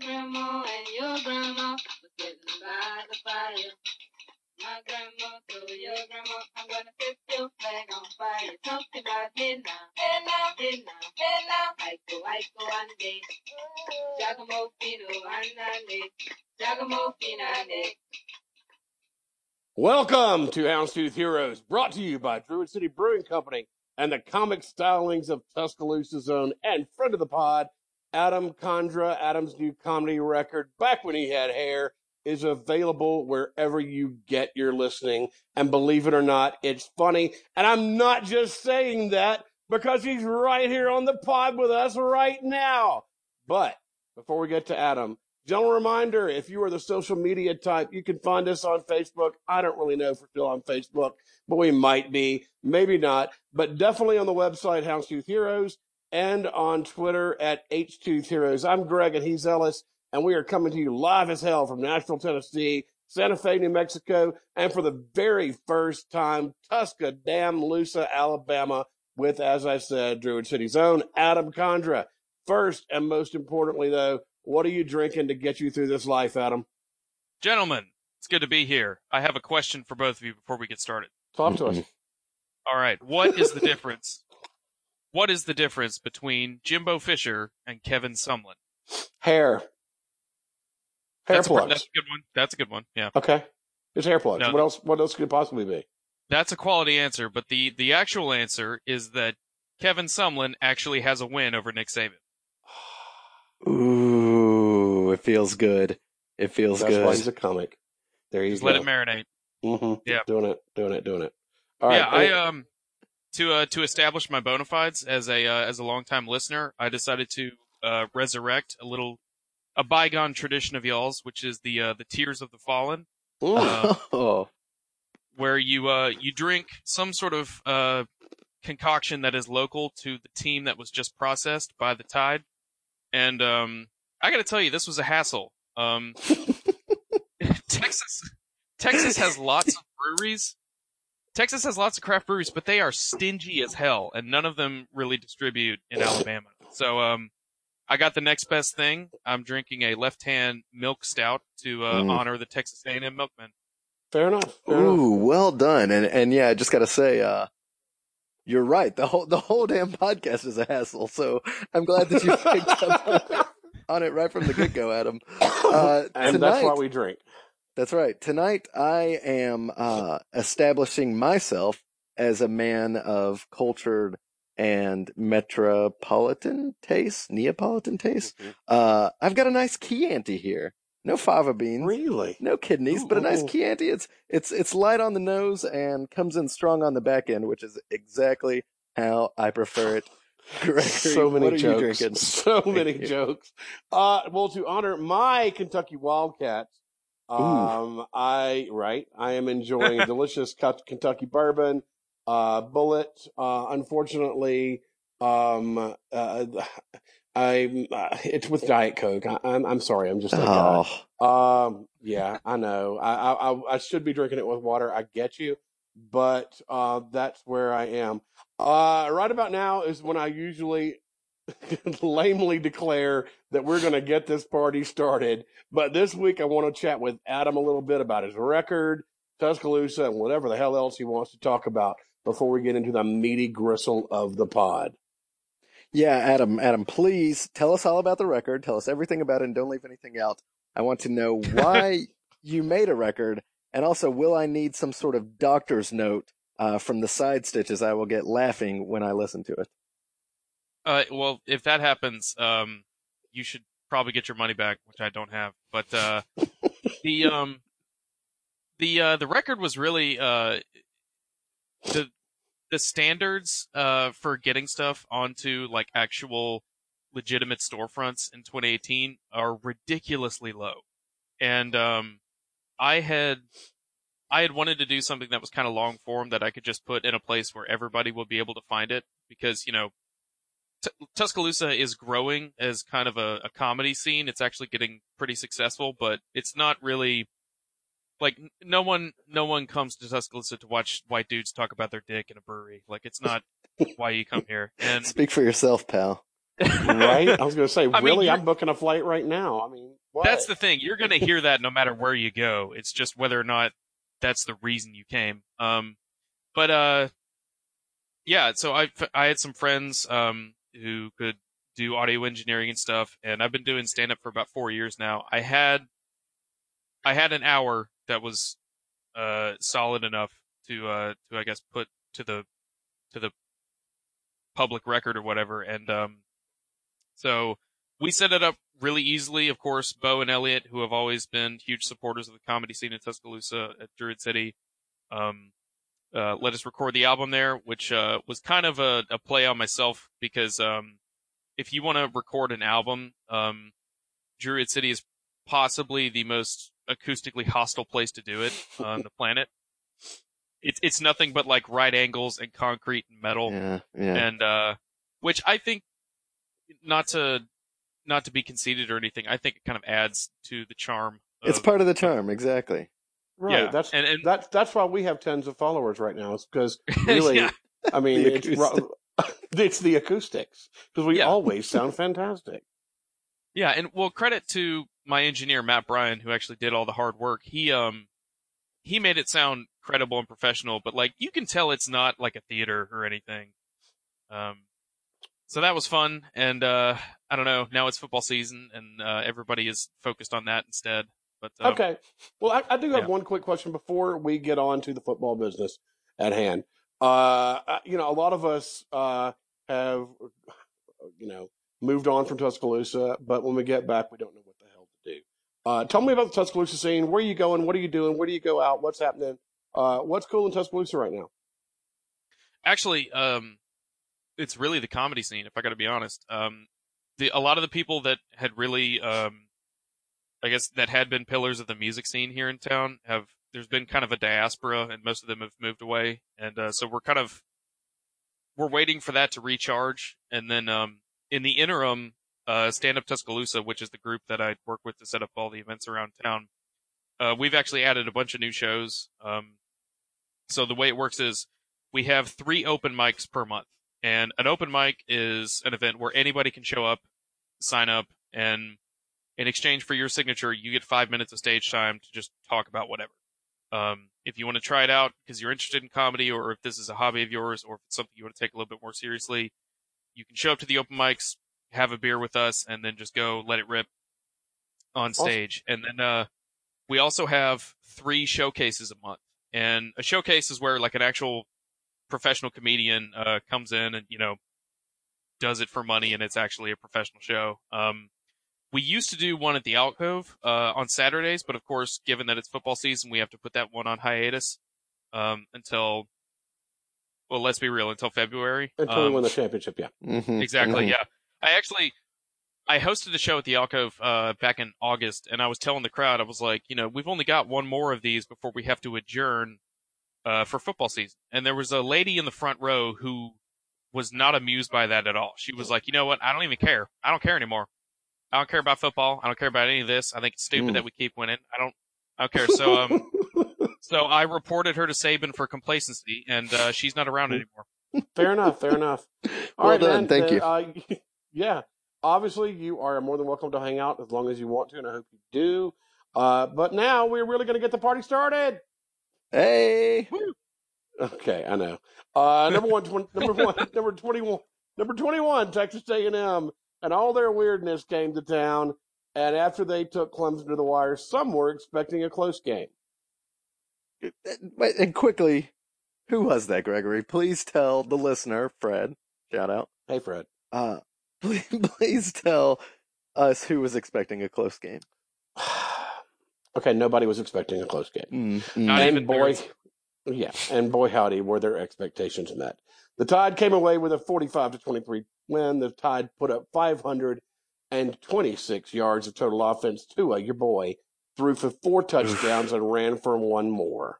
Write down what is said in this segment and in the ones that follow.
Grandma and your grandma was sitting by the fire. My grandma told your grandma, I'm gonna set your flag on fire. About hey now, hey now, hey now, hey now. Giacomo Fino. Giacomo. Welcome to Houndstooth Heroes, brought to you by Druid City Brewing Company and the comic stylings of Tuscaloosa's own and friend of the pod, Adam Condra. Adam's new comedy record, Back When He Had Hair, is available wherever you get your listening. And believe it or not, it's funny. And I'm not just saying that because he's right here on the pod with us right now. But before we get to Adam, Gentle reminder, if you are the social media type, you can find us on Facebook. I don't really know if we're still on Facebook, but we might be, maybe not, but definitely on the website, Houndstooth Heroes, and on Twitter at H2 Heroes. I'm Greg and he's Ellis, and we are coming to you live as hell from Nashville, Tennessee, Santa Fe, New Mexico, and for the very first time, Tuscaloosa, Alabama, with, as I said, Druid City's own Adam Condra. First and most importantly, though, what are you drinking to get you through this life, Adam? Gentlemen, it's good to be here. I have a question for both of you before we get started. Talk to us. Mm-hmm. All right. What is the difference? What is the difference between Jimbo Fisher and Kevin Sumlin? Hair. Hair that's, a, that's a good one. That's a good one. Yeah. Okay. It's hair plugs. No. What else? What else could it possibly be? That's a quality answer, but the, the actual answer is that Kevin Sumlin actually has a win over Nick Saban. Ooh, it feels good. It feels That's good. why he's a comic. There you Just go. let it marinate. hmm Yeah. Doing it. Doing it. Doing it. All right. yeah, I Hey, um to uh to establish my bona fides as a uh, as a longtime listener, I decided to uh resurrect a little a bygone tradition of y'all's, which is the uh the Tears of the Fallen, mm, uh, where you uh you drink some sort of uh concoction that is local to the team that was just processed by the Tide, and um I got to tell you, this was a hassle. Um, Texas Texas has lots of breweries. Texas has lots of craft breweries, but they are stingy as hell, and none of them really distribute in Alabama. So, um, I got the next best thing. I'm drinking a left-hand milk stout to uh, Mm. honor the Texas A&M milkmen. fair enough. Fair enough. ooh, well done. And and yeah, I just gotta say, uh, you're right. The whole the whole damn podcast is a hassle. So I'm glad that you picked up on it, right from the get go, Adam. Uh, and that's why we drink. That's right. Tonight I am uh, establishing myself as a man of cultured and metropolitan taste, Neapolitan taste. Mhm. Uh, I've got a nice Chianti here. No fava beans, Really? no kidneys, but a nice Chianti. It's it's it's light on the nose and comes in strong on the back end, which is exactly how I prefer it. Gregory, so many jokes. So many you. jokes. Uh, well, to honor my Kentucky Wildcats, um, I right, I am enjoying delicious Cut- Kentucky bourbon. Uh, Bullet. Uh, unfortunately, um, uh, I uh, it's with Diet Coke. I, I'm I'm sorry. I'm just. Oh, Um, yeah, I know. I, I I- I should be drinking it with water. I get you, but uh, that's where I am. Uh, right about now is when I usually lamely declare that we're going to get this party started. But this week I want to chat with Adam a little bit about his record, Tuscaloosa, and whatever the hell else he wants to talk about before we get into the meaty gristle of the pod. Yeah, Adam, Adam, please tell us all about the record. Tell us everything about it and don't leave anything out. I want to know why you made a record and also will I need some sort of doctor's note uh, from the side stitches I will get laughing when I listen to it. Uh, well, if that happens, um, you should probably get your money back, which I don't have. But uh, the um, the uh, the record was really uh, the the standards uh for getting stuff onto like actual legitimate storefronts in 2018 are ridiculously low, and um, I had I had wanted to do something that was kind of long form that I could just put in a place where everybody will be able to find it because you know T- Tuscaloosa is growing as kind of a, a comedy scene. It's actually getting pretty successful, but it's not really like no one no one comes to Tuscaloosa to watch white dudes talk about their dick in a brewery. Like it's not why you come here. And Speak for yourself, pal. right? I was going to say, mean, really, you're- I'm booking a flight right now. I mean, what? That's the thing. You're going to hear that no matter where you go. It's just whether or not that's the reason you came. Um, but uh, yeah. So I I had some friends um who could do audio engineering and stuff, and I've been doing stand up for about four years now. I had I had an hour that was uh solid enough to uh to I guess put to the to the public record or whatever, and um so we set it up really easily. Of course, Bo and Elliot, who have always been huge supporters of the comedy scene in Tuscaloosa at Druid City, um, uh, let us record the album there, which uh, was kind of a, a play on myself because um, if you want to record an album, um, Druid City is possibly the most acoustically hostile place to do it on the planet. It's it's nothing but like right angles and concrete and metal Yeah, yeah. and uh which I think not to not to be conceited or anything, I think it kind of adds to the charm. It's part of the charm, exactly. Right. yeah, That's and, and that's that's why we have tens of followers right now. It's because really, yeah, I mean, The it's ro- it's the acoustics because we Yeah. always sound fantastic. yeah, and well, credit to my engineer Matt Bryan who actually did all the hard work. He um he made it sound credible and professional, but like you can tell it's not like a theater or anything. Um, so that was fun, and uh I don't know. Now it's football season, and uh, everybody is focused on that instead. But um, Okay. Well, I, I do have yeah. one quick question before we get on to the football business at hand. Uh, you know, a lot of us uh, have, you know, moved on from Tuscaloosa, but when we get back, we don't know what the hell to do. Uh, tell me about the Tuscaloosa scene. Where are you going? What are you doing? Where do you go out? What's happening? Uh, what's cool in Tuscaloosa right now? actually um it's really the comedy scene if i gotta be honest um the a lot of the people that had really um i guess that had been pillars of the music scene here in town have there's been kind of a diaspora and most of them have moved away. And uh so we're kind of we're waiting for that to recharge. And then um in the interim uh stand up tuscaloosa which is the group that i work with to set up all the events around town uh we've actually added a bunch of new shows. Um so the way it works is we have three open mics per month. And an open mic is an event where anybody can show up, sign up, and in exchange for your signature, you get five minutes of stage time to just talk about whatever. Um, if you want to try it out because you're interested in comedy or if this is a hobby of yours or if it's something you want to take a little bit more seriously, you can show up to the open mics, have a beer with us, and then just go let it rip on Awesome. stage. And then, uh, we also have three showcases a month. And a showcase is where like an actual professional comedian uh, comes in and you know does it for money and it's actually a professional show. Um, we used to do one at the Alcove uh, on Saturdays, but of course, given that it's football season, we have to put that one on hiatus um, until well, let's be real, until February. Until we Um, win the championship, yeah. Mhm, Exactly. mhm. Yeah. I actually, I hosted the show at the Alcove uh, back in August, and I was telling the crowd, I was like, you know, we've only got one more of these before we have to adjourn uh, for football season. And there was a lady in the front row who was not amused by that at all. She was like, you know what? I don't even care. I don't care anymore. I don't care about football. I don't care about any of this. I think it's stupid Mm. that we keep winning. I don't. I don't care. So um, so I reported her to Saban for complacency, and uh, she's not around anymore. Fair enough. Fair enough. All Well right, done, man, thank then, you. Uh, yeah, obviously you are more than welcome to hang out as long as you want to, and I hope you do. Uh, but now we're really going to get the party started. Hey, Okay, I know. Uh, number one, twen- number one, number twenty-one, number twenty-one, Texas A&M, and all their weirdness came to town. And after they took Clemson to the wire, some were expecting a close game. And quickly, who was that, Gregory? Please tell the listener, Fred. Shout out. Hey, Fred. Uh, please, please tell us who was expecting a close game. okay, nobody was expecting a close game. Mm, mm. Not and even boy, nerds. yeah, and boy, howdy, were their expectations in that. The Tide came away with a 45 to 23 win. The Tide put up 526 yards of total offense. Tua, your boy, threw for four touchdowns and ran for one more.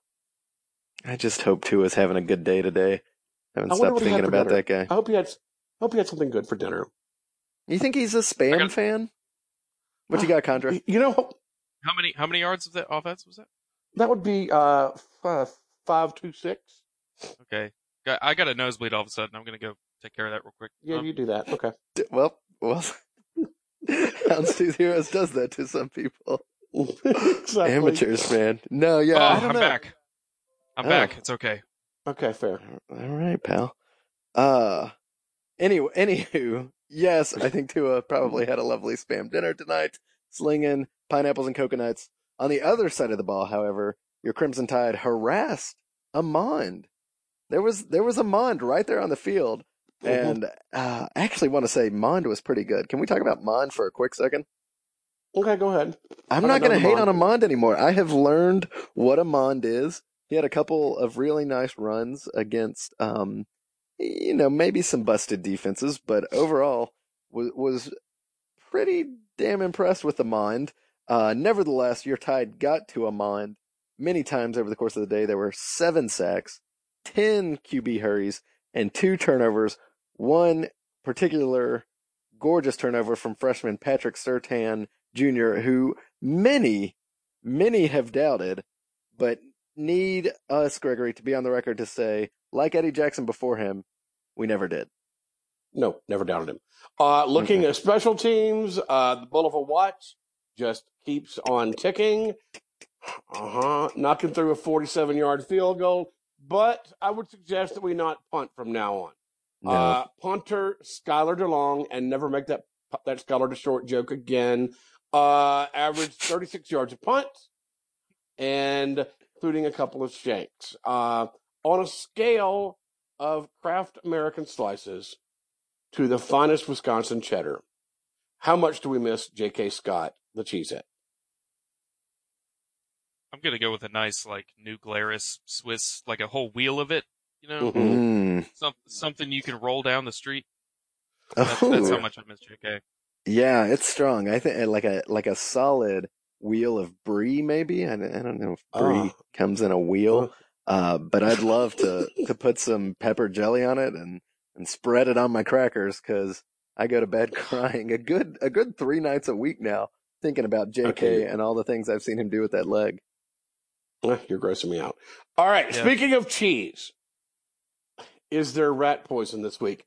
I just hope Tua's having a good day today. Haven't I stopped what he had thinking about dinner. that guy. I hope he had. Hope he had something good for dinner. You think he's a spam got- fan? What you got, Condra? You know, How many how many yards of that offense was that? that would be uh f- uh, five two six. Okay, Got- I got a nosebleed all of a sudden. I'm gonna go take care of that real quick. Yeah, Um, you do that. Okay. D- Well, well, Houndstooth Heroes does that to some people. exactly. Amateurs, man. No, yeah, oh, I don't I'm know. back. I'm Oh. back. It's okay. Okay, fair. All right, pal. Uh, anyway, anywho, yes, I think Tua probably had a lovely spam dinner tonight, slinging pineapples and coconuts. On the other side of the ball, however, your Crimson Tide harassed a Mond. There was there was a Mond right there on the field, Mhm. and uh, I actually want to say Mond was pretty good. Can we talk about Mond for a quick second? Okay, go ahead. I'm I not going to hate Mond. on a Mond anymore. I have learned what a Mond is. He had a couple of really nice runs against, um, you know, maybe some busted defenses, but overall was was pretty damn impressed with the Mond. Uh, nevertheless, your tide got to a Mond many times over the course of the day. There were seven sacks, ten QB hurries, and two turnovers. One particular gorgeous turnover from freshman Patrick Surtain Jr., who many, many have doubted, but need us, Gregory, to be on the record to say, like Eddie Jackson before him, we never did. No, never doubted him. Uh, looking at special teams, uh, the Bulova watch just keeps on ticking. Uh huh. Knocking through a 47 yard field goal. But I would suggest that we not punt from now on. No. Uh, punter Skyler DeLong, and never make that that Skylar to short joke again. Uh, averaged 36 yards a punt, and including a couple of shanks. Uh, on a scale of Kraft American slices to the finest Wisconsin cheddar, how much do we miss J.K. Scott, the cheesehead? I'm gonna go with a nice like New Glarus Swiss, like a whole wheel of it. You know, Mhm. Mm. some, something you can roll down the street. That's, that's how Oh, much I miss JK. yeah, it's strong. I think like a like a solid wheel of brie, maybe. I, don't- I don't know if brie Oh. comes in a wheel, uh, but I'd love to to put some pepper jelly on it and and spread it on my crackers because I go to bed crying a good a good three nights a week now, thinking about J.K. Okay. and all the things I've seen him do with that leg. Eh, You're grossing me out. All right. Yeah. Speaking of cheese, is there rat poison this week?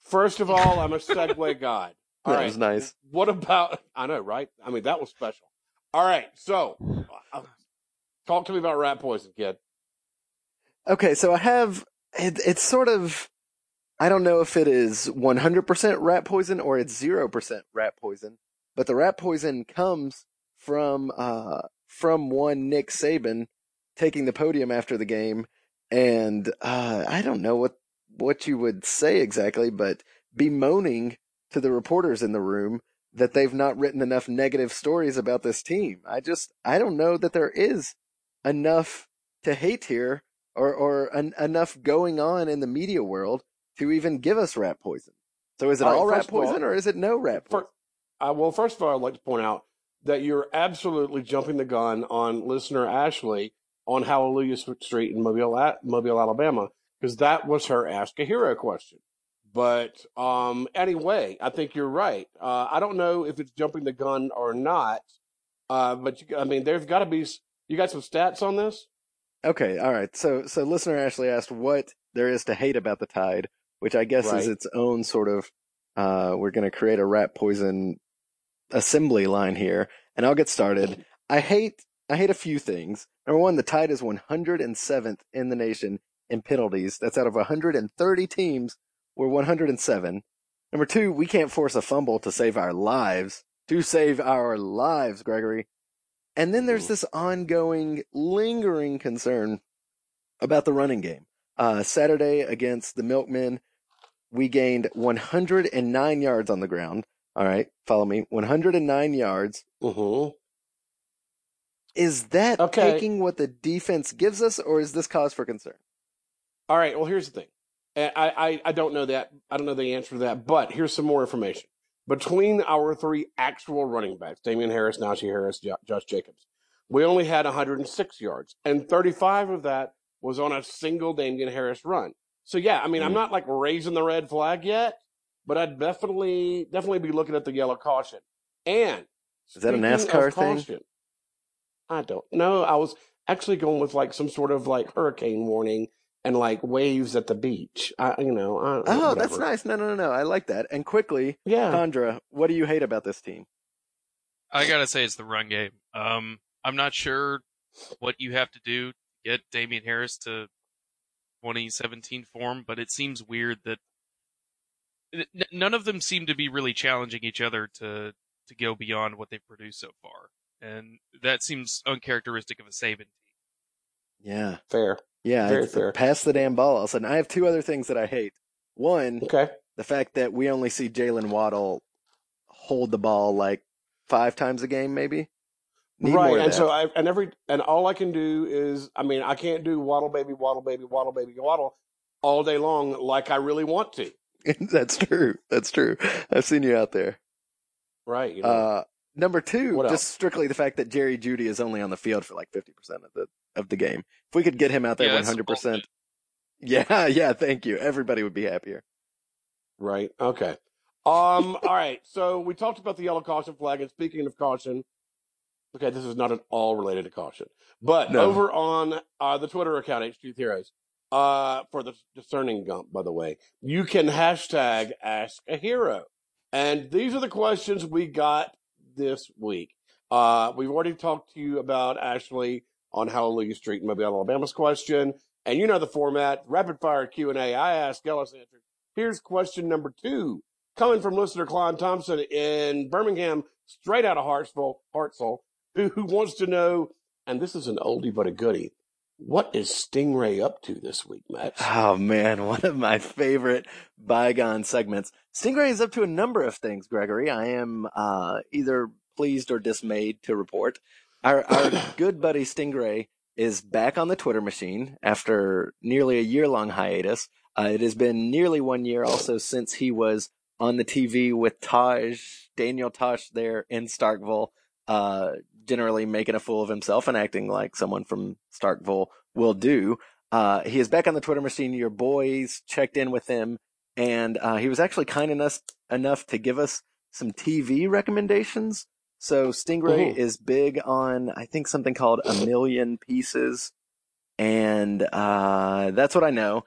First of all, I'm a segue god. All that right. was nice. What about? I know, right? I mean, that was special. All right. So, uh, talk to me about rat poison, kid. Okay, so I have it, it's sort of I don't know if it is 100% rat poison or it's 0% rat poison, but the rat poison comes from uh from one Nick Saban taking the podium after the game and uh I don't know what what you would say exactly, but bemoaning to the reporters in the room that they've not written enough negative stories about this team. I just I don't know that there is enough to hate here or or en- enough going on in the media world to even give us rat poison. So is it All right, all, rat first of all- poison or is it no rat poison? For, uh, well, first of all, I'd like to point out that you're absolutely jumping the gun on listener Ashley on Hallelujah Street in Mobile, Mobile, Alabama, because that was her Ask a Hero question. But um, anyway, I think you're right. Uh, I don't know if it's jumping the gun or not, uh, but you, I mean, there's got to be. You got some stats on this? Okay, all right. So so listener Ashley asked what there is to hate about the tide, which I guess Right. is its own sort of uh we're going to create a rat poison assembly line here, and I'll get started. I hate I hate a few things. Number one, the Tide is 107th in the nation in penalties. That's out of 130 teams. We're 107. Number two, we can't force a fumble to save our lives. To save our lives, Gregory. And then there's Mm. this ongoing, lingering concern about the running game. Uh, Saturday against the Milkmen, we gained 109 yards on the ground. All right, follow me. 109 yards. Mm-hmm. Is that Okay. taking what the defense gives us, or is this cause for concern? All right. Well, here's the thing. I, I, I don't know that. I don't know the answer to that, but here's some more information. Between our three actual running backs, Damien Harris, Najee Harris, Josh Jacobs, we only had 106 yards, and 35 of that was on a single Damien Harris run. So yeah, I mean, I'm Mm. not like raising the red flag yet, but I'd definitely, definitely be looking at the yellow caution. And Is that a NASCAR thing? caution, I don't know. I was actually going with like some sort of like hurricane warning and like waves at the beach. I, you know. I, Oh, that's nice. No, no, no, no. I like that. And quickly, Yeah. Condra, what do you hate about this team? I gotta say it's the run game. Um, I'm not sure what you have to do to get Damien Harris to 2017 form, but it seems weird that none of them seem to be really challenging each other to to go beyond what they've produced so far, and that seems uncharacteristic of a Saban team. Yeah. Fair. Yeah. Very it's fair. Pass the damn ball. All of a sudden, I have two other things that I hate. One, Okay. the fact that we only see Jaylen Waddle hold the ball like five times a game, maybe. Need right. And that. so I and every and all I can do is I mean I can't do waddle baby waddle baby waddle baby waddle all day long like I really want to. That's true. That's true. I've seen you out there. Right. You know? Uh, number two, What just else? strictly the fact that Jerry Jeudy is only on the field for like fifty percent of the of the game. If we could get him out there Yeah, that's hundred percent, bullshit. yeah, yeah, thank you. Everybody would be happier. Right. Okay. Um. all right. So we talked about the yellow caution flag, and speaking of caution, okay, this is not at all related to caution, but No. over on uh, the Twitter account H2 Heroes, uh, for the discerning gump, by the way, you can hashtag Ask a Hero, and these are the questions we got this week. Uh, we've already talked to you about Ashley on Hallelujah Street in Mobile, Alabama's question, and you know the format: rapid fire Q and A. I ask, Ellis answers. Here's question number two, coming from listener Klein Thompson in Birmingham, straight out of Hartsville, Hartsville, who, who wants to know, and this is an oldie but a goodie. What is Stingray up to this week, Matt? Oh man, one of my favorite bygone segments. Stingray is up to a number of things, Gregory. I am uh, either pleased or dismayed to report. Our our good buddy Stingray is back on the Twitter machine after nearly a year long hiatus. Uh, it has been nearly one year also since he was on the TV with Taj, Daniel Tosh there in Starkville, uh, generally making a fool of himself and acting like someone from Starkville will do. Uh, he is back on the Twitter machine. Your boys checked in with him, and uh, he was actually kind enough enough to give us some TV recommendations. So Stingray Mhm. is big on, I think, something called A Million Pieces, and uh, that's what I know.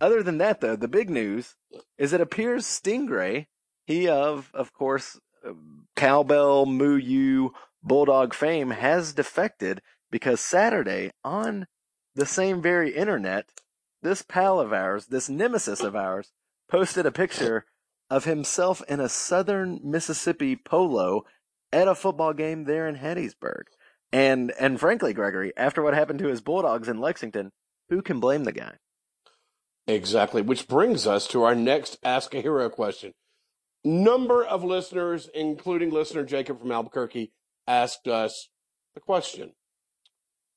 Other than that, though, the big news is it appears Stingray, he of, of course, uh, cowbell, moo you, bulldog fame, has defected because Saturday on the same very internet, this pal of ours, this nemesis of ours, posted a picture of himself in a southern Mississippi polo at a football game there in Hattiesburg. And and frankly, Gregory, after what happened to his Bulldogs in Lexington, who can blame the guy? Exactly. Which brings us to our next Ask a Hero question. Number of listeners, including listener Jacob from Albuquerque, asked us the question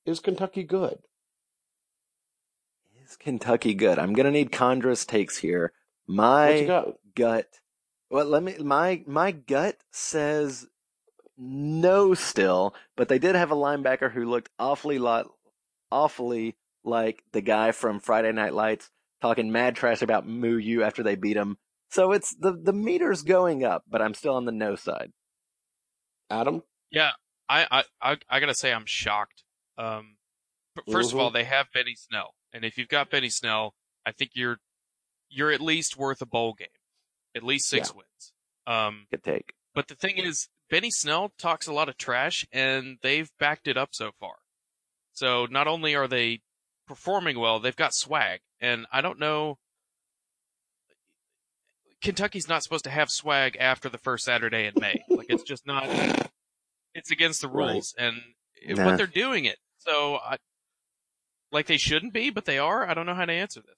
Is Kentucky good? Is Kentucky good? I'm gonna need Condra's takes here. What you My gut. Well, let me. My my gut says no still, but they did have a linebacker who looked awfully lot, awfully like the guy from Friday Night Lights talking mad trash about Moo You after they beat him. So it's the the meter's going up, but I'm still on the no side. Adam? Yeah, I, I, I, I gotta say I'm shocked. Um, f- 1st of all, Mhm. they have Benny Snell, and if you've got Benny Snell, I think you're, you're at least worth a bowl game, at least six wins. Um, Good take. but the thing is, Benny Snell talks a lot of trash, and they've backed it up so far. So not only are they performing well, they've got swag, and I don't know. Kentucky's not supposed to have swag after the first Saturday in May. Like it's just not. It's against the Right. rules, and Nah. but they're doing it. So, I, like they shouldn't be, but they are. I don't know how to answer this.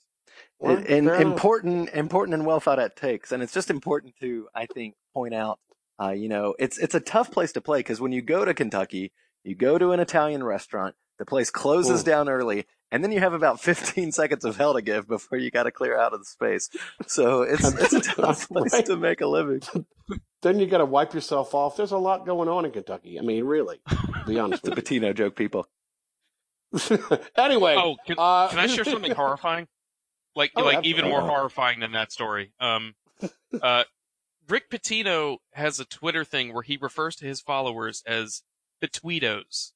Well, and important, important and well thought out takes. And it's just important to, I think, point out, uh, you know, it's, it's a tough place to play because when you go to Kentucky, you go to an Italian restaurant, the place closes Ooh. down early, and then you have about 15 seconds of hell to give before you got to clear out of the space. So it's, it's a tough place Right. to make a living. Then you got to wipe yourself off. There's a lot going on in Kentucky. I mean, really, be honest The with Pitino joke, people. anyway, Oh, can, uh, can I share something horrifying? Like, Oh, like even more horrifying than that story. Um, uh, Rick Pitino has a Twitter thing where he refers to his followers as the Tweetos.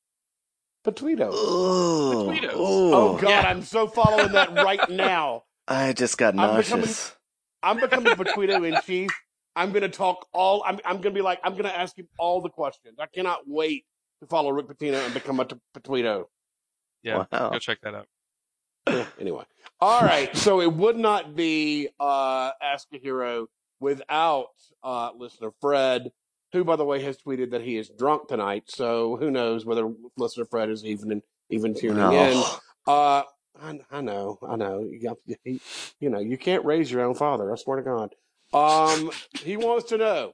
Petito. Oh, Tweetos. Oh God, Yeah. I'm so following that right now. I just got I'm becoming- I'm becoming Petito in chief. I'm gonna talk all. I'm I'm gonna be like I'm gonna ask him all the questions. I cannot wait to follow Rick Pitino and become a t- Petito. Yeah, Wow. go check that out. Anyway, all right. So it would not be uh, Ask a Hero without uh, listener Fred, who, by the way, has tweeted that he is drunk tonight. So who knows whether listener Fred is even even tuning in. Oh. Uh, I, I know, I know. You, you know, you can't raise your own father. I swear to God. Um, he wants to know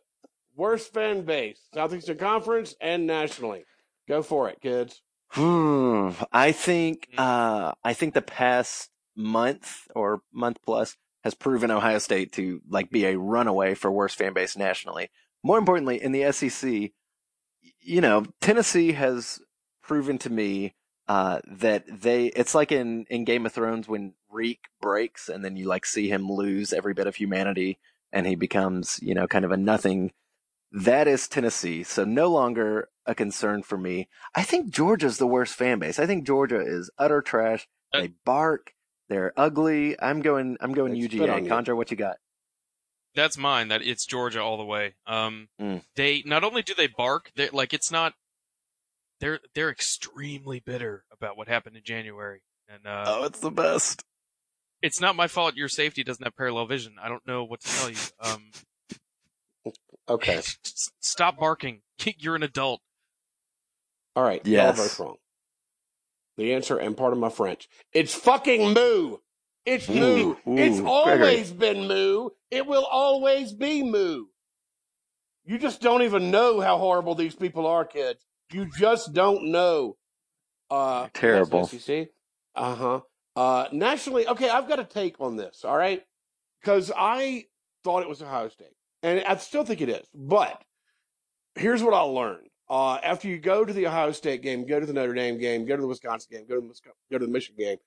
worst fan base, Southeastern Conference and nationally. Go for it, kids. Hmm. I think uh I think the past month or month plus has proven Ohio State to like be a runaway for worst fan base nationally. More importantly, in the SEC, you know, Tennessee has proven to me uh that they it's like in in Game of Thrones when Reek breaks and then you like see him lose every bit of humanity and he becomes, you know, kind of a nothing. That is Tennessee. So no longer a concern for me. I think Georgia's the worst fan base. I think Georgia is utter trash. Uh, They bark. They're ugly. I'm going. I'm going They spit on UGA. you. Condra, what you got? That's mine. That it's Georgia all the way. Um, Mm. they not only do they bark, they like it's not. They're they're extremely bitter about what happened in January, and uh, oh, it's the best. it's not my fault. Your safety doesn't have parallel vision. I don't know what to tell you. Um, Okay. stop barking. You're an adult. All right. Yes. both wrong. The answer, and part of my French, it's fucking moo. It's moo. Ooh, it's always been moo. It will always be moo. You just don't even know how horrible these people are, kids. You just don't know. Uh, Terrible. Uh huh. Uh, nationally, okay, I've got a take on this. All right, because I thought it was Ohio State, and I still think it is. But here's what I learned. Uh, after you go to the Ohio State game, go to the Notre Dame game, go to the Wisconsin game, go to the go to the Michigan game.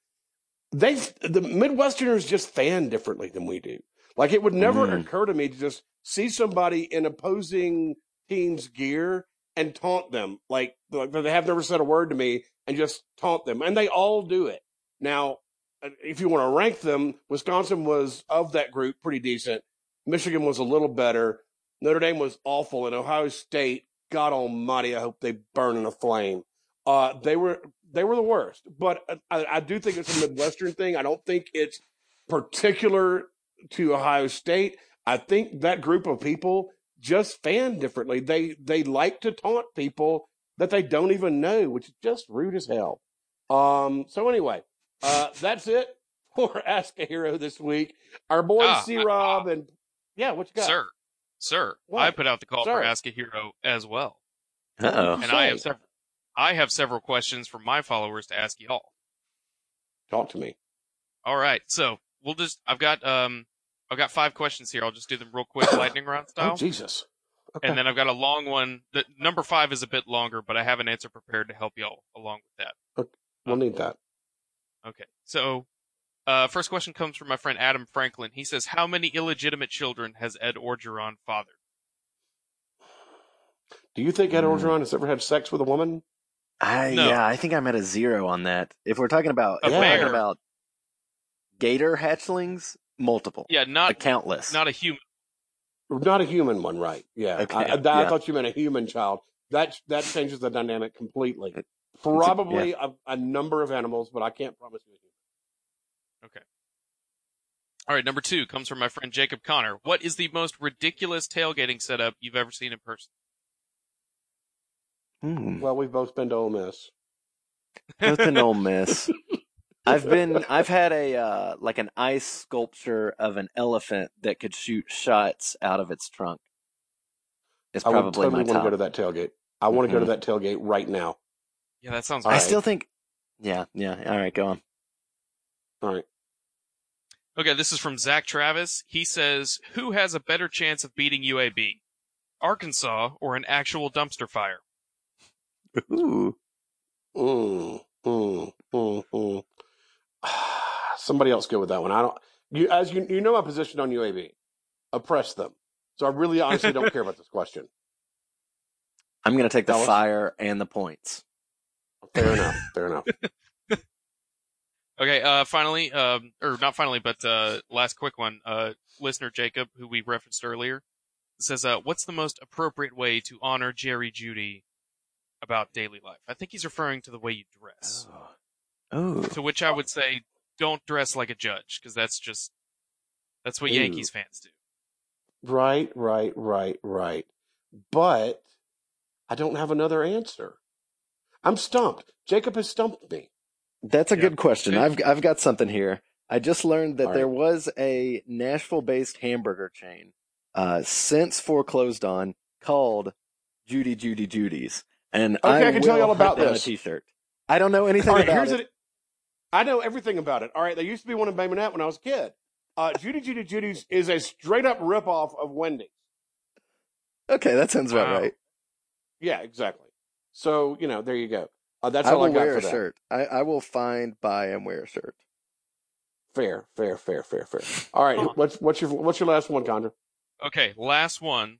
They the Midwesterners just fan differently than we do. Like it would never Mm. occur to me to just see somebody in opposing teams' gear and taunt them like, like they have never said a word to me and just taunt them, and they all do it. Now, if you want to rank them, Wisconsin was of that group pretty decent. Michigan was a little better. Notre Dame was awful, and Ohio State, God Almighty, I hope they burn in a flame. Uh, they were they were the worst, but I, I do think it's a Midwestern thing. I don't think it's particular to Ohio State. I think that group of people just fan differently. They they like to taunt people that they don't even know, which is just rude as hell. Um. So anyway, uh, that's it for Ask a Hero this week. Our boy Ah, C Rob and yeah, what you got? Sir, sir, What? I put out the call Sir. for Ask a Hero as well, Uh oh. and I have several. I have several questions from my followers to ask y'all. Talk to me. All right, so we'll just. I've got um, I've got five questions here. I'll just do them real quick, lightning round style. Oh style, Jesus. Okay. and then I've got a long one. The number five is a bit longer, but I have an answer prepared to help y'all along with that. we'll need that. Okay, so uh, first question comes from my friend Adam Franklin. He says, "How many illegitimate children has Ed Orgeron fathered?" Do you think Ed Hmm. Orgeron has ever had sex with a woman? I No. yeah, I think I'm at a zero on that. If we're talking about A if we're talking about gator hatchlings, multiple, Yeah, a not countless. not a human. Not a human one, right? Yeah. Okay, I, I, I yeah. thought you meant a human child. That that changes the dynamic completely. It- Probably a, a number of animals, but I can't promise you. All right, number two comes from my friend Jacob Connor. What is the most ridiculous tailgating setup you've ever seen in person? Hmm. Well, we've both been to Ole Miss. Both an Ole Miss. I've been. I've had a uh, like an ice sculpture of an elephant that could shoot shots out of its trunk. It's I would probably totally my want to go to that tailgate. I want to go to that tailgate right now. Yeah, that sounds All I right. right. still think. Yeah, yeah. All right, go on. All right. Okay, this is from Zach Travis. He says, "Who has a better chance of beating UAB, Arkansas or an actual dumpster fire?" Ooh. Mm, mm, mm, mm. Somebody else go with that one. I don't. You as you you know my position on UAB. Oppress them. So I really honestly don't care about this question. I'm gonna take the Dallas? fire and the points. fair enough. Fair enough. Okay, uh, finally, um, or not finally, but uh, last quick one. Uh, listener Jacob, who we referenced earlier, says, uh, "What's the most appropriate way to honor Jerry Jeudy about daily life?" I think he's referring to the way you dress. Oh, To which I would say, don't dress like a judge, because that's just that's what Ooh. Yankees fans do. Right, right, right, right. But I don't have another answer. I'm stumped. Jacob has stumped me. That's a Yeah. good question. I've I've got something here. I just learned that there was a Nashville-based hamburger chain, uh, since foreclosed on, called Judy Judy Judy's, and Okay, I can tell you all about this. A T-shirt. I don't know anything right, about here's it. it. I know everything about it. All right, there used to be one in Bay Minette when I was a kid. Uh, Judy Judy Judy's is a straight up ripoff of Wendy's. Okay, that sounds about Wow. right. Yeah, exactly. So you know, there you go. Uh, that's I all will I got wear for a that. shirt. I, I will find, buy, and wear a shirt. Fair, fair, fair, fair, fair. All right, Huh. what's what's your what's your last one, Condra? Okay, last one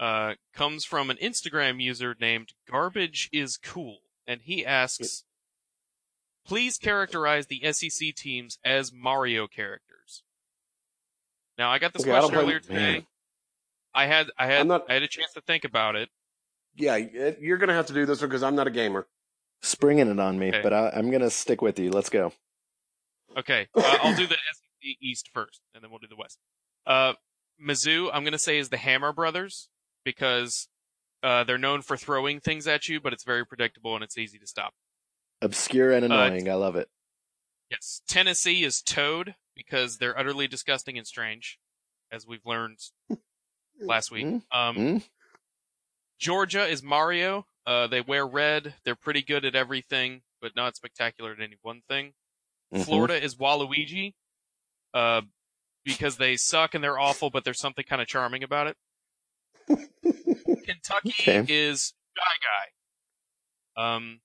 uh, comes from an Instagram user named Garbage is Cool, and he asks, "Please characterize the SEC teams as Mario characters." Now, I got this Okay, I don't question play- earlier today. man. I had I had not- I had a chance to think about it. Yeah, it- you're gonna have to do this one because I'm not a gamer. Springing it on me, Okay. but I, I'm gonna stick with you. Let's go. Okay, uh, I'll do the SEC East first, and then we'll do the West. Uh, Mizzou, I'm gonna say is the Hammer Brothers because uh, they're known for throwing things at you, but it's very predictable and it's easy to stop. Obscure and Uh, annoying. I love it. Yes, Tennessee is Toad because they're utterly disgusting and strange, as we've learned last week. Mm, Um, mm. Georgia is Mario. Uh, they wear red. They're pretty good at everything, but not spectacular at any one thing. Mhm. Florida is Waluigi, uh, because they suck and they're awful, but there's something kind of charming about it. Kentucky Okay. is Shy Guy. Um,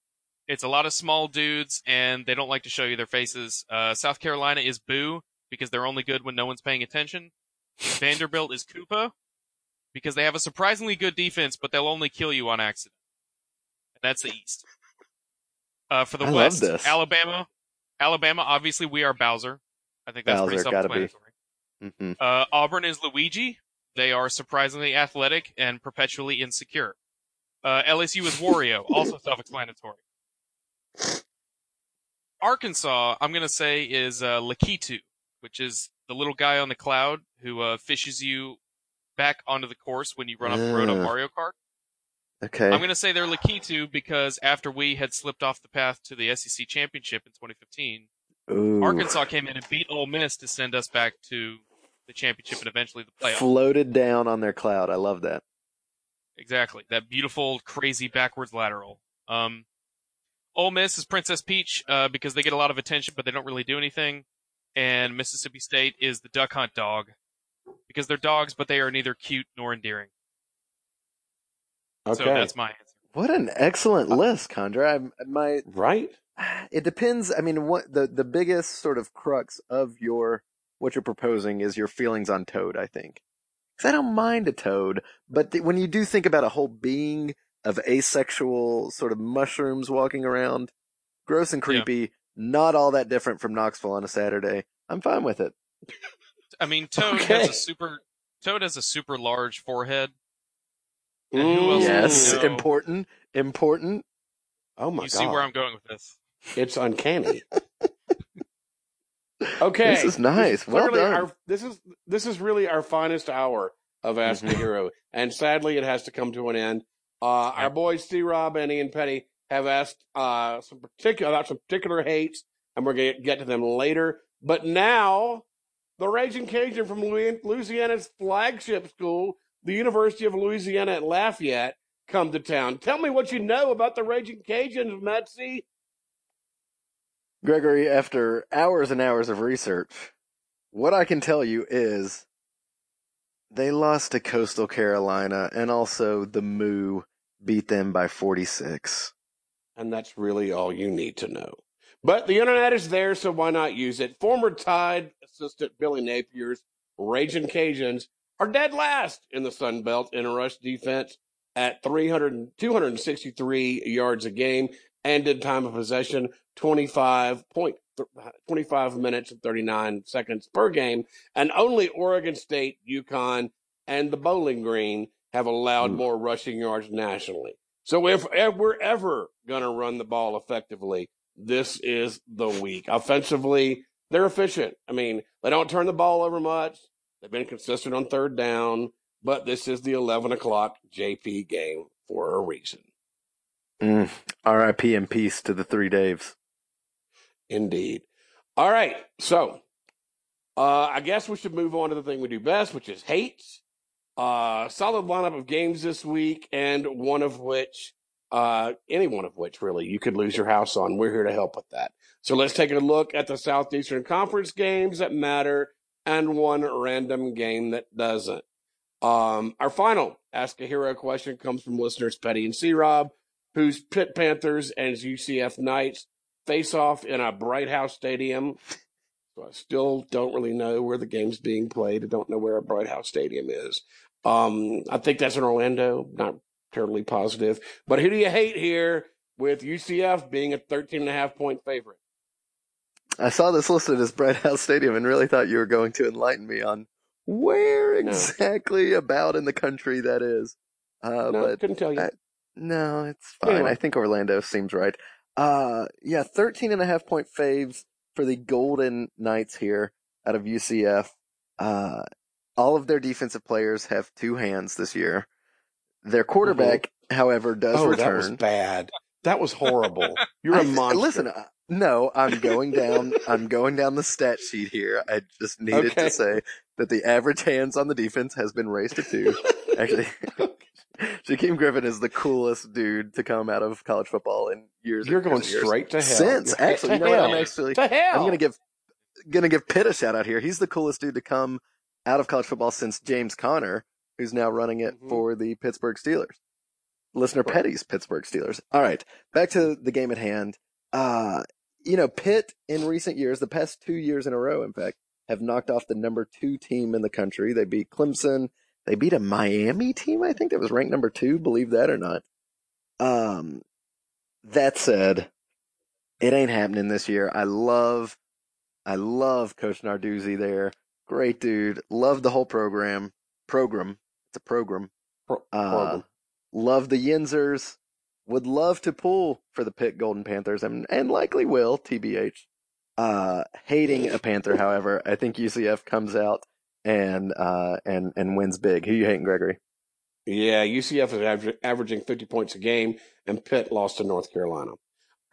it's a lot of small dudes and they don't like to show you their faces. Uh, South Carolina is Boo because they're only good when no one's paying attention. Vanderbilt is Koopa because they have a surprisingly good defense, but they'll only kill you on accident. And that's the East. Uh, for the I West. Alabama, Alabama, obviously we are Bowser. I think that's pretty Bowser, gotta self-explanatory. Mhm. Uh, Auburn is Luigi. They are surprisingly athletic and perpetually insecure. Uh, LSU is Wario, also self-explanatory. Arkansas, I'm gonna say, is uh, Lakitu, which is the little guy on the cloud who uh, fishes you back onto the course when you run off the road on. Mario Kart. Okay. I'm gonna say they're Lakitu because after we had slipped off the path to the SEC championship in 2015, Ooh. Arkansas came in and beat Ole Miss to send us back to the championship and eventually the playoff. floated down on their cloud. I love that. Exactly. That beautiful, crazy backwards lateral. Um, Ole Miss is Princess Peach, uh, because they get a lot of attention, but they don't really do anything. And Mississippi State is the duck hunt dog. Because they're dogs, but they are neither cute nor endearing. Okay, So that's my answer. What an excellent uh, list, Condra. I'm, my right. it depends. I mean, what the the biggest sort of crux of your what you're proposing is your feelings on Toad. I think because I don't mind a Toad, but th- when you do think about a whole being of asexual sort of mushrooms walking around, gross and Yeah. creepy, not all that different from Knoxville on a Saturday. I'm fine with it. I mean, Toad Okay. has a super, Toad has a super large forehead. And who else Ooh. Yes, No. important, important. Oh my you god. You see where I'm going with this. It's uncanny. okay. This is nice. Well done. Our, this is this is really our finest hour of Ask the Hero, and sadly, it has to come to an end. Uh, Our boys C. Rob and Ian Petty have asked uh, some particular about some particular hates, and we're going to get to them later. But now, the Raging Cajun from Louisiana's flagship school, the University of Louisiana at Lafayette, come to town. Tell me what you know about the Raging Cajuns, Metsy. Gregory, after hours and hours of research, what I can tell you is they lost to Coastal Carolina and also the Moo beat them by 46. And that's really all you need to know. But the internet is there, so why not use it? Former Tide assistant Billy Napier's Raging Cajuns are dead last in the Sun Belt in a rush defense at 300, 263 yards a game. and in time of possession, 25 point, 25 minutes and 39 seconds per game. And only Oregon State, UConn, and the Bowling Green have allowed Hmm. more rushing yards nationally. So if, if we're ever going to run the ball effectively, this is the week. Offensively, they're efficient. I mean, they don't turn the ball over much. They've been consistent on third down, but this is the 11 o'clock JP game for a reason. Mm. R.I.P. and peace to the three Daves. Indeed. All right. So, uh, I guess we should move on to the thing we do best, which is hates. Uh, solid lineup of games this week, and one of which, uh, any one of which really, you could lose your house on. We're here to help with that. So let's take a look at the Southeastern Conference games that matter and one random game that doesn't. Um, our final Ask a Hero question comes from listeners Petty and C Rob, whose Pitt Panthers and UCF Knights face off in a Bright House Stadium. So I still don't really know where the game's being played. I don't know where a Bright House Stadium is. Um, I think that's in Orlando. Not terribly positive. But who do you hate here with UCF being a 13 and a half point favorite? I saw this listed as Bright House Stadium and really thought you were going to enlighten me on where No. exactly about in the country that is. Uh, no, but couldn't tell you. I- no, it's fine. Anyway. I think Orlando seems right. Uh, yeah, 13 and a half point faves for the Golden Knights here out of UCF. Uh, all of their defensive players have two hands this year. Their quarterback, however, does oh, return. that was bad. That was horrible. You're a I- monster. Listen, no, I'm going down. I'm going down the stat sheet here. I just needed Okay. to say that the average hands on the defense has been raised to two. Actually, Shaquem Griffin is the coolest dude to come out of college football in years. You're going years straight to hell. Since You're- actually, to you know what? I'm actually to hell. I'm gonna give gonna give Pitt a shout out here. He's the coolest dude to come out of college football since James Conner, who's now running it Mhm. for the Pittsburgh Steelers. Listener Petty's Pittsburgh Steelers. All right, back to the game at hand. Uh, you know, Pitt in recent years, the past two years in a row, in fact, have knocked off the number two team in the country. They beat Clemson. They beat a Miami team, I think that was ranked number two. Believe that or not. Um, that said, it ain't happening this year. I love, I love Coach Narduzzi there. Great dude. Love the whole program. Program. It's a program. Pro- Uh, love the Yinzers. Would love to pull for the Pitt Golden Panthers and, and likely will, TBH. Uh, hating a Panther, however, I think UCF comes out and, uh, and, and wins big. Who you hating, Gregory? Yeah, UCF is aver- averaging 50 points a game, and Pitt lost to North Carolina.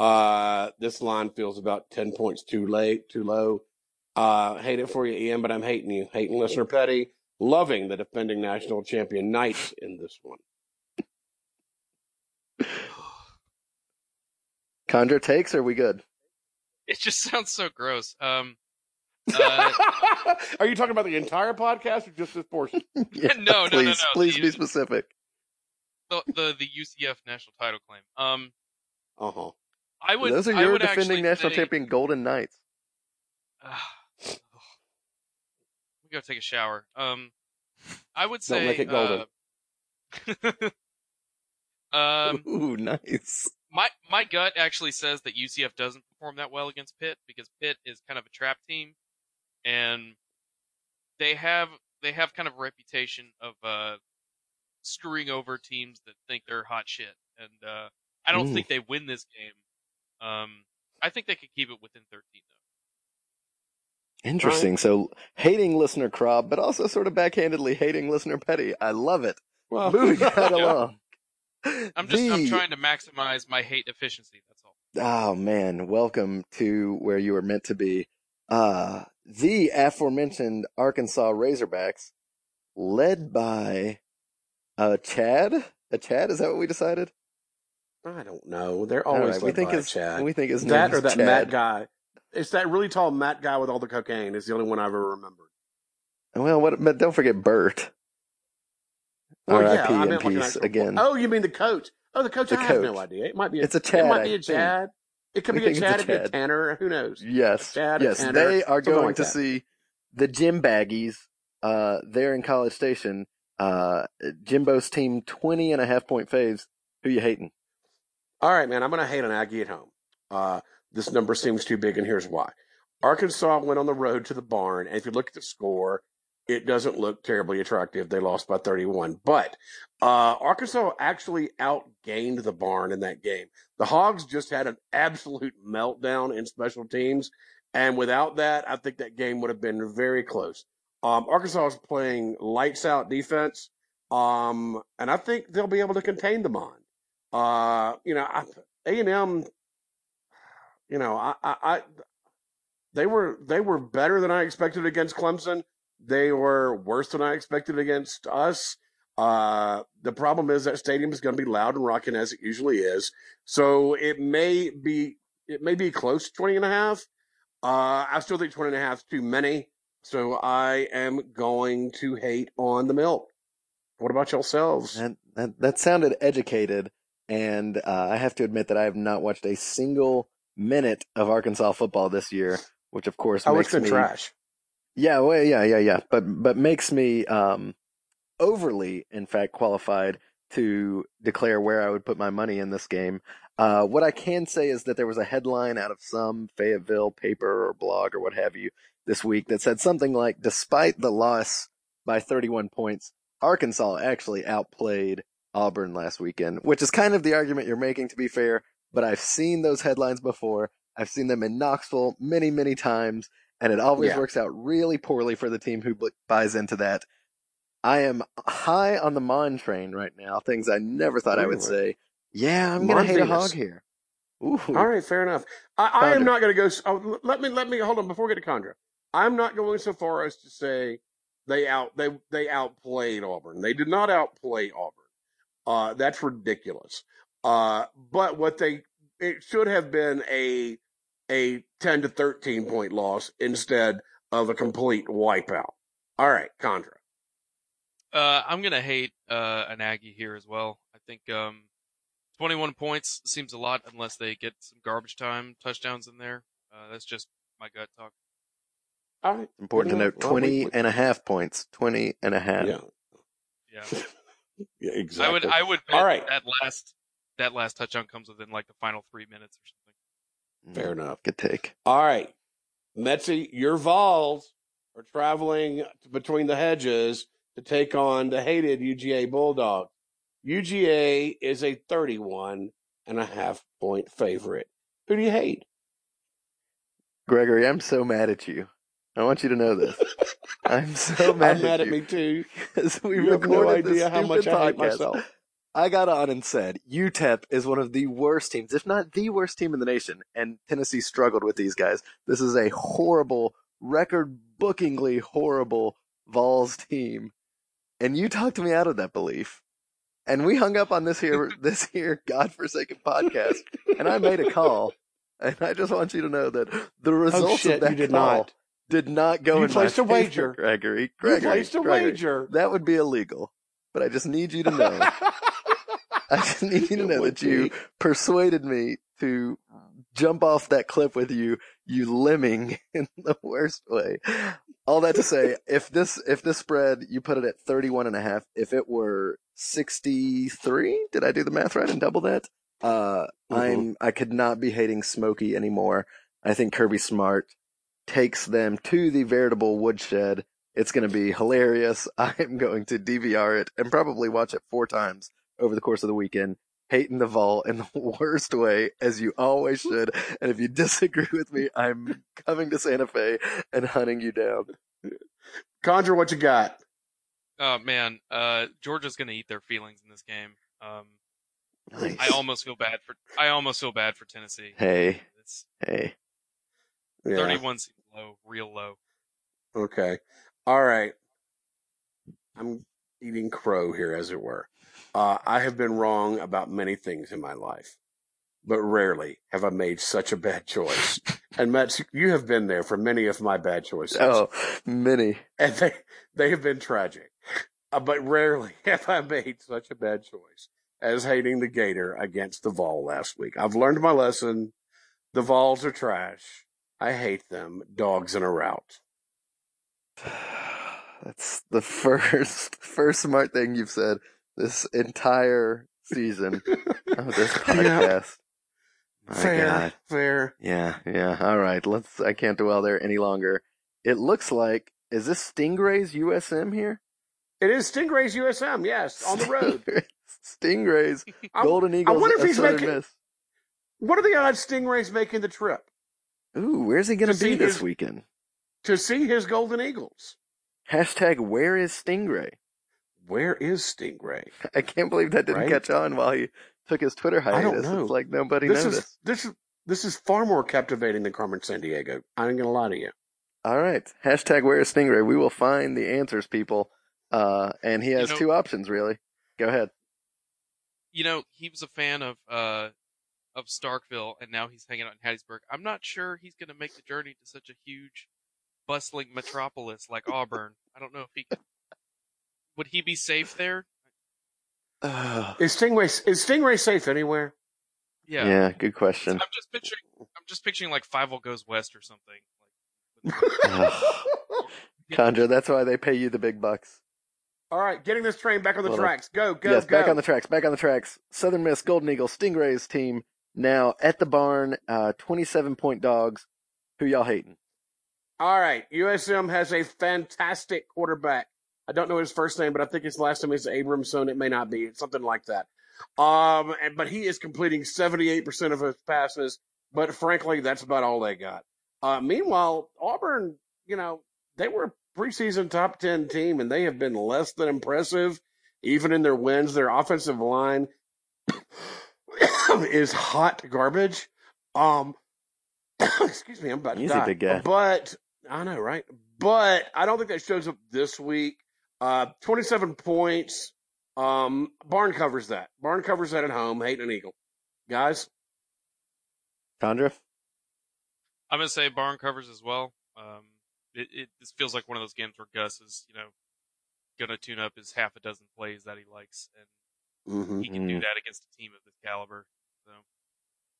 Uh, this line feels about 10 points too late, too low. Uh, hate it for you, Ian, but I'm hating you. Hating listener Petty, loving the defending national champion Knights in this one. Condra takes, are we good? It just sounds so gross. Um, uh, Are you talking about the entire podcast or just this portion? Yeah, No, no, no, please, no. Please The- be specific. the, the the UCF national title claim. Um, Uh huh. I would. Those are I your defending national say- champion Golden Knights. Uh, we go take a shower. Um, I would say. Don't make it golden. uh, um, Ooh, nice. My my gut actually says that UCF doesn't perform that well against Pitt because Pitt is kind of a trap team, and they have they have kind of a reputation of uh, screwing over teams that think they're hot shit, and uh, I don't Ooh. think they win this game. Um, I think they could keep it within 13 though. Interesting. So hating listener Crob, but also sort of backhandedly hating listener Petty. I love it. Well, Moving right along. I'm just I'm trying to maximize my hate efficiency. That's all. Oh man, welcome to where you were meant to be. Uh, the aforementioned Arkansas Razorbacks, led by a Chad. A Chad? Is that what we decided? I don't know. They're always right, led we think by a Chad. we think his that name or is that Chad. Matt guy. It's that really tall Matt guy with all the cocaine. Is the only one I've ever remembered. Well, what? But don't forget Bert. Well, R.I.P. yeah, I in meant like peace actual- again. Oh, you mean the coach? Oh, the coach. The I have no idea. It might be. A, It's a Chad, It might be a. Chad. It could We be a Chad. It could be a Tanner. Who knows? Yes, Chad, yes, Tanner, they are going like to that. see the Jim Baggies. Uh, there in College Station. Uh, Jimbo's team 20 and a half point faves. Who you hating? All right, man. I'm going to hate on Aggie at home. Uh, this number seems too big, and here's why. Arkansas went on the road to the barn, and if you look at the score, it doesn't look terribly attractive. They lost by 31, but uh, Arkansas actually outgained the barn in that game. The Hogs just had an absolute meltdown in special teams, and without that, I think that game would have been very close. Um, Arkansas is playing lights out defense, um, and I think they'll be able to contain the Mond. Uh, you know, A and M. You know, I, I, I, they were they were better than I expected against Clemson. They were worse than I expected against us. Uh, the problem is that stadium is going to be loud and rocking as it usually is. So it may be it may be close to 20 and a half. Uh, I still think 20 and a half is too many. So I am going to hate on the milk. What about yourselves? That, that, that sounded educated. And uh, I have to admit that I have not watched a single minute of Arkansas football this year, which of course makes me trash. Yeah, well, yeah, yeah, yeah. But but makes me um, overly, in fact, qualified to declare where I would put my money in this game. Uh, what I can say is that there was a headline out of some Fayetteville paper or blog or what have you this week that said something like, "Despite the loss by 31 points, Arkansas actually outplayed Auburn last weekend," which is kind of the argument you're making, to be fair. But I've seen those headlines before. I've seen them in Knoxville many, many times and it always Yeah. works out really poorly for the team who buys into that. I am high on the Mond train right now. Things I never thought I would say. Yeah, I'm gonna hate a Venus. hog here. Ooh, All right, fair enough. I, I am not going to go. Oh, let me let me hold on before we get to Condra. I'm not going so far as to say they out they they outplayed Auburn. They did not outplay Auburn. Uh, that's ridiculous. Uh, but what they it should have been a a ten to thirteen point loss instead of a complete wipeout. All right, Condra. Uh, I'm gonna hate uh, an Aggie here as well. I think um, 21 points seems a lot unless they get some garbage time touchdowns in there. Uh, that's just my gut talk. All right, important to note. enough. Well, 20 and a half points. 20 and a half. yeah, Yeah, yeah, I exactly. would I would bet All right. that last that last touchdown comes within like the final three minutes or something. Fair mm-hmm. enough. Good take. All right. Metzi, your Vols are traveling between the hedges to take on the hated UGA Bulldog. UGA is a 31 and a half point favorite. Who do you hate? Gregory, I'm so mad at you. I want you to know this. I'm so mad, I'm mad at me too. Because we You have no recorded idea how much stupid I hate myself. I got on and said UTEP is one of the worst teams, if not the worst team in the nation, and Tennessee struggled with these guys. This is a horrible, record-bookingly horrible Vols team, and you talked me out of that belief. And we hung up on this here, this here godforsaken podcast, and I made a call, and I just want you to know that the oh, results oh shit, of that you did call not. did not go You in placed my a favor, wager. Gregory. You Gregory, placed a Gregory. wager. That would be illegal, but I just need you to know. I just need to know that you be. persuaded me to jump off that cliff with you, you lemming in the worst way. All that to say, if this if this spread you put it at 31 and a half, if it were 63, did I do the math right and double that? Uh Mhm. I'm I could not be hating Smokey anymore. I think Kirby Smart takes them to the veritable woodshed. It's going to be hilarious. I'm going to DVR it and probably watch it four times over the course of the weekend, hating the vault in the worst way, as you always should. And if you disagree with me, I'm coming to Santa Fe and hunting you down. Condra, what you got? Oh man, uh, Georgia's gonna eat their feelings in this game. Um, Nice. I almost feel bad for I almost feel bad for Tennessee. Hey, It's hey. Yeah. 31 seems low, real low. Okay. All right. I'm eating crow here, as it were. Uh, I have been wrong about many things in my life, but rarely have I made such a bad choice. and Matt, you have been there for many of my bad choices. Oh, many. And they, they have been tragic. Uh, but rarely have I made such a bad choice as hating the Gator against the Vol last week. I've learned my lesson. The Vols are trash. I hate them. Dogs in a rout. That's the first first smart thing you've said this entire season of this podcast. My fair, God. fair. Yeah, yeah. All right. Let's. I can't dwell there any longer. It looks like is this Stingrays USM here? It is Stingrays USM, yes, on the road. Stingrays, Golden Eagles, I wonder if he's Southern making- Miss. What are the odds Stingrays making the trip Ooh, where's he going To to be this his- weekend? to see his Golden Eagles? Hashtag Where is Stingray? Where is Stingray? I can't believe that didn't Right? catch on while he took his Twitter hiatus. I hiatus. don't know. It's like nobody This noticed. is this is this is far more captivating than Carmen Sandiego. I ain't gonna lie to you. All right. Hashtag Where is Stingray? We will find the answers, people. Uh, and he has know- two options, really. Go ahead. You know, he was a fan of uh of Starkville, and now he's hanging out in Hattiesburg. I'm not sure he's going to make the journey to such a huge, bustling metropolis like Auburn. I don't know if he would he be safe there. Uh, Is Stingray is Stingray safe anywhere? Yeah. yeah. good question. I'm just picturing. I'm just picturing like Fievel Goes West or something. Like, Condra, that's why they pay you the big bucks. All right, getting this train back on the Hold on. tracks. Go, go, yes, go. back on the tracks, back on the tracks. Southern Miss, Golden Eagles, Stingrays team now at the barn, uh, 27 point dogs. Who y'all hating? All right, USM has a fantastic quarterback. I don't know his first name, but I think his last name is Abramson. It may not be. It's something like that. Um, and, but he is completing 78% of his passes. But frankly, that's about all they got. Uh, meanwhile, Auburn, you know, they were a preseason top 10 team and they have been less than impressive, even in their wins. Their offensive line is hot garbage. Um, excuse me, I'm about to Easy, die. big guy. But I know, right? But I don't think that shows up this week. Uh, 27 points. Um, Barn covers that. Barn covers that at home. Hating an Eagle, guys. Condra? I'm gonna say Barn covers as well. Um, it, it this feels like one of those games where Gus is, you know, gonna tune up his half a dozen plays that he likes, and Mm-hmm. he can do Mm. that against a team of this caliber. So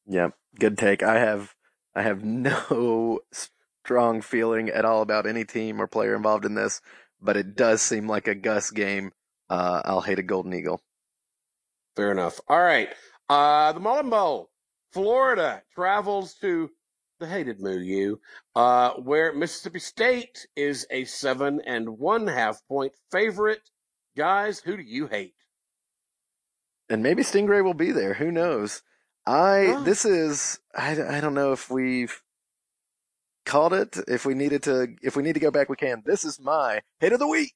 Yeah, good take. I have I have no strong feeling at all about any team or player involved in this, but it does seem like a Gus game. Uh, I'll hate a Golden Eagle. Fair enough. All right. Uh, the Mullen Bowl. Florida travels to the hated Moo U, uh, where Mississippi State is a seven and one half point favorite. Guys, who do you hate? and maybe Stingray will be there. Who knows? I Oh. this is I, I don't know if we've called it. If we needed to, if we need to go back, we can. This is my hit of the week.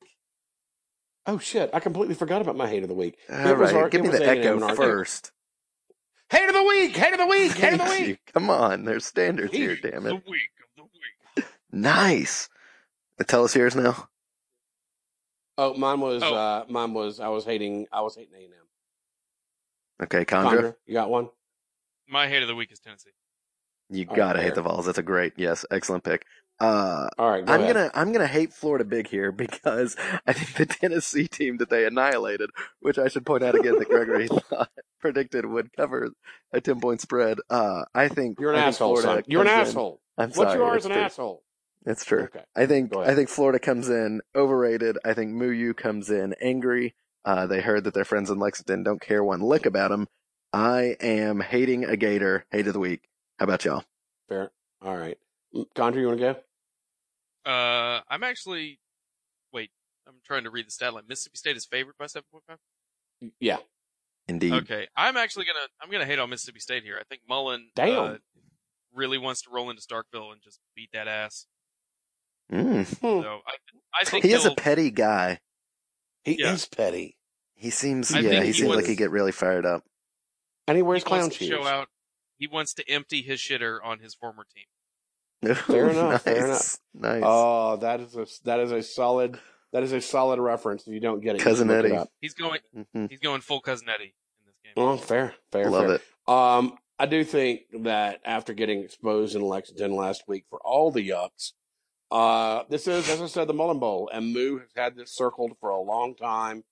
Oh shit! I completely forgot about my hate of the week. All It was right, our- give me the echo first. Hate of the week! Hate of the week! Hate of the week! you. Come on, there's standards here. Damn it! the week of the week. Nice. Tell us yours now. Oh, mine was Oh. uh, mine was I was hating I was hating A and M. Okay, Condra. You got one? My hate of the week is Tennessee. You Oh, gotta hate the Vols. That's a great, yes, excellent pick. Uh, All right, go I'm ahead. gonna I'm gonna hate Florida big here because I think the Tennessee team that they annihilated, which I should point out again that Gregory thought, predicted would cover a ten point spread. Uh, I think You're an I asshole, Florida son. You're an in- asshole. I'm What sorry. you are is an true. asshole. It's true. Okay. I think I think Florida comes in overrated. I think Moo U comes in angry. Uh, they heard that their friends in Lexington don't care one lick about them. I am hating a Gator. Hate of the week. How about y'all? Fair. All right. Condra, you want to go? Uh, I'm actually. Wait, I'm trying to read the stat line. Mississippi State is favored by 7.5. Yeah. Indeed. Okay, I'm actually gonna I'm gonna hate on Mississippi State here. I think Mullen Damn. uh, really wants to roll into Starkville and just beat that ass. Mm. Hmm. So I I think He is a petty guy. He Yeah. is petty. He seems I yeah, he, he seems like was- he get really fired up. And he he wears clown wants to shoes. show out. He wants to empty his shitter on his former team. Fair enough, nice. fair enough. Nice. Oh, that is a that is a solid that is a solid reference. If you don't get it, Cousin can look it Eddie. He's going Mhm. he's going full cousin Eddie in this game. Oh, fair, fair, Love fair. it. Um, I do think that after getting exposed in Lexington last week for all the yucks, uh, this is, as I said, the Mullen Bowl, and Moo has had this circled for a long time.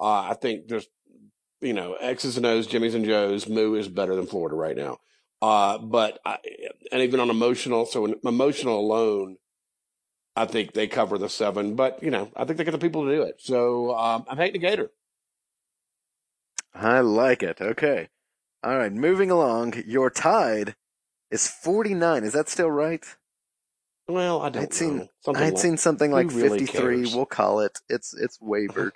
Uh, I think just, you know, X's and O's, Jimmy's and Joe's, Moo is better than Florida right now. Uh, but I, and even on emotional, so in emotional alone, I think they cover the seven. But you know, I think they get the people to do it. So um, I'm hating the Gator. I like it. Okay. All right. Moving along. Your tide is 49. Is that still right? Well, I don't I'd seen- know. Something I had like- seen something like really 53. cares? We'll call it. It's it's wavered.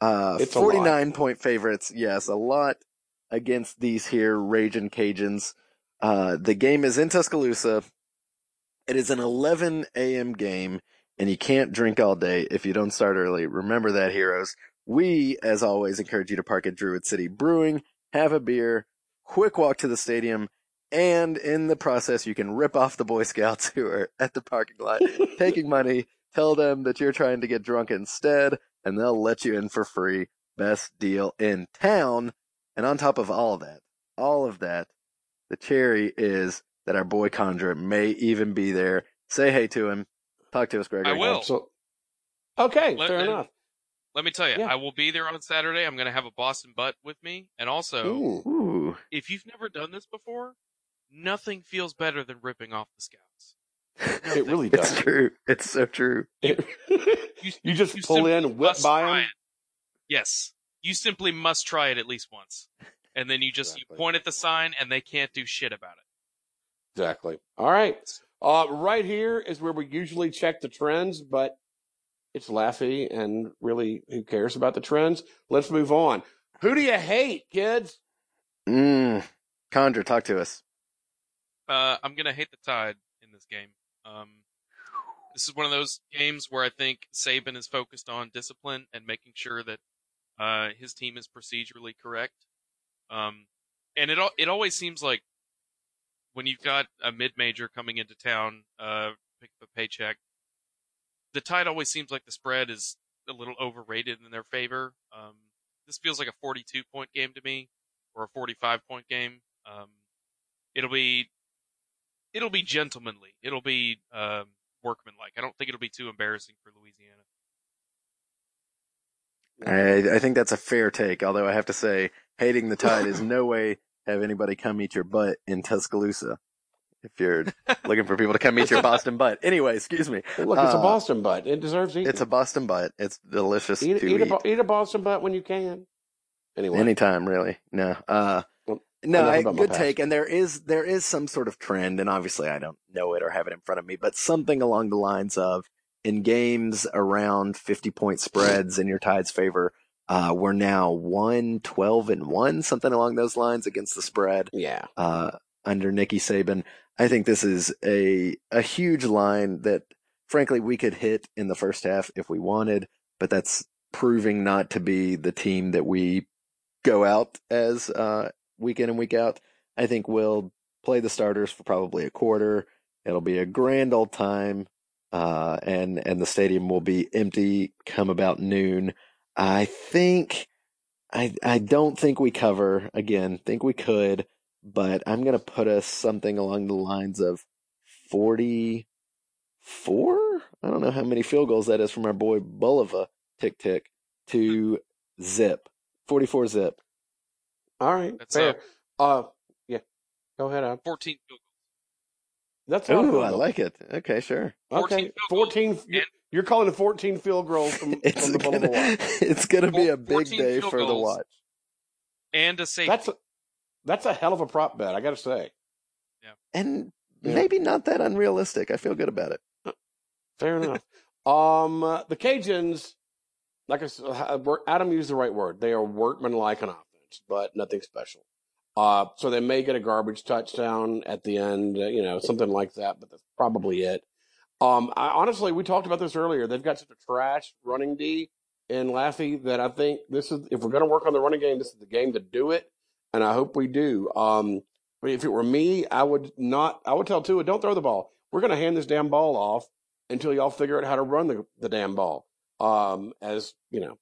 Uh, It's a lot. 49 point favorites. Yes, a lot against these here Raging Cajuns. Uh, the game is in Tuscaloosa. It is an 11 a.m. game, and you can't drink all day if you don't start early. Remember that, heroes. We, as always, encourage you to park at Druid City Brewing, have a beer, quick walk to the stadium, and in the process, you can rip off the Boy Scouts who are at the parking lot taking money. Tell them that you're trying to get drunk instead, and they'll let you in for free. Best deal in town. And on top of all of that, all of that, the cherry is that our boy Condra may even be there. Say hey to him. Talk to us, Gregory. I will. Absol- Okay, Let- fair enough. Let me tell you, Yeah. I will be there on Saturday. I'm going to have a Boston butt with me, and also, Ooh. Ooh. if you've never done this before, nothing feels better than ripping off the scouts. It really does. It's true. It's so true. It- you just you pull in, whip by try them. Yes, you simply must try it at least once, and then you just Exactly. you point at the sign, and they can't do shit about it. Exactly. All right. Uh, right here is where we usually check the trends, but it's Laffy and really who cares about the trends? Let's move on. Who do you hate, kids? Mmm. Condra, talk to us. Uh, I'm gonna hate the Tide in this game. Um, this is one of those games where I think Saban is focused on discipline and making sure that uh, his team is procedurally correct. Um, and it it always seems like when you've got a mid major coming into town, uh, pick up a paycheck, the Tide always seems like the spread is a little overrated in their favor. Um, this feels like a 42 point game to me, or a 45 point game. Um, it'll be it'll be gentlemanly. It'll be um, workmanlike. I don't think it'll be too embarrassing for Louisiana. I, I think that's a fair take, although I have to say, hating the tide is no way have anybody come eat your butt in Tuscaloosa. If you're looking for people to come eat your Boston butt. Anyway, excuse me. Look, it's a Uh, Boston butt. It deserves eating. It's a Boston butt. It's delicious eat, to eat, eat. a, eat a Boston butt when you can. Anyway, Anytime, really. No. Uh, Well, no, I, good take. And there is, there is some sort of trend, and obviously I don't know it or have it in front of me, but something along the lines of in games around 50 point spreads in your tide's favor, uh, we're now 1 12 and 1, something along those lines against the spread, yeah. uh, under Nicky Saban. I think this is a, a huge line that frankly we could hit in the first half if we wanted, but that's proving not to be the team that we go out as uh, week in and week out. I think we'll play the starters for probably a quarter. It'll be a grand old time, uh, and and the stadium will be empty come about noon. I think, I I don't think we cover again. Think we could, but I'm gonna put us something along the lines of forty four. I don't know how many field goals that is from our boy Bulova. Tick tick to zip. Forty four zip. All right. That's fair. Uh, yeah. Go ahead, Ab. 14 field That's all. Ooh, I like it. Okay, sure. 14 Okay. field goals 14. and- You're calling it 14 field goals from, It's from the gonna, Bulova Watch. it's gonna be a big day for the goals. watch. and a safety. That's a, that's a hell of a prop bet, I got to say. Yeah. And Yeah. maybe not that unrealistic. I feel good about it. Fair enough. Um, uh, the Cajuns, like I said, uh, Adam used the right word. They are workmanlike on but nothing special. Uh, so they may get a garbage touchdown at the end, uh, you know, something like that, but that's probably it. Um, I, honestly, we talked about this earlier. They've got such a trash running D in Laffy that I think this is, if we're going to work on the running game, this is the game to do it. And I hope we do. Um, but if it were me, I would not, I would tell Tua, don't throw the ball. We're going to hand this damn ball off until y'all figure out how to run the, the damn ball. Um, as you know,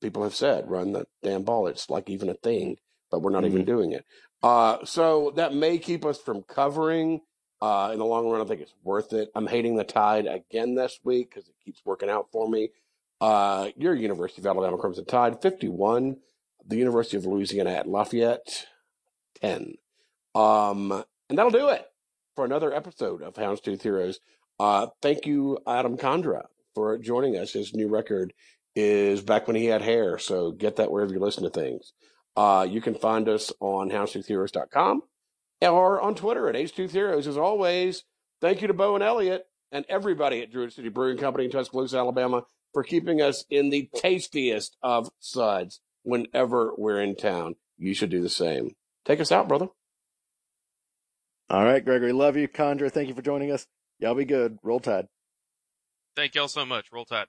people have said, run the damn ball. It's like even a thing, but we're not even doing it. Uh, so that may keep us from covering. Uh, in the long run, I think it's worth it. I'm hating the tide again this week because it keeps working out for me. Uh, your University of Alabama Crimson Tide, 51. The University of Louisiana at Lafayette, 10. Um, and that'll do it for another episode of Houndstooth Heroes. Uh, thank you, Adam Condra, for joining us. His new record is back when he had hair, so get that wherever you listen to things. Uh, you can find us on houndstoothheroes.com or on Twitter at H2Heroes. As always, thank you to Bo and Elliot and everybody at Druid City Brewing Company in Tuscaloosa, Alabama, for keeping us in the tastiest of suds whenever we're in town. You should do the same. Take us out, brother. All right, Gregory. Love you. Condra, thank you for joining us. Y'all be good. Roll Tide. Thank y'all so much. Roll Tide.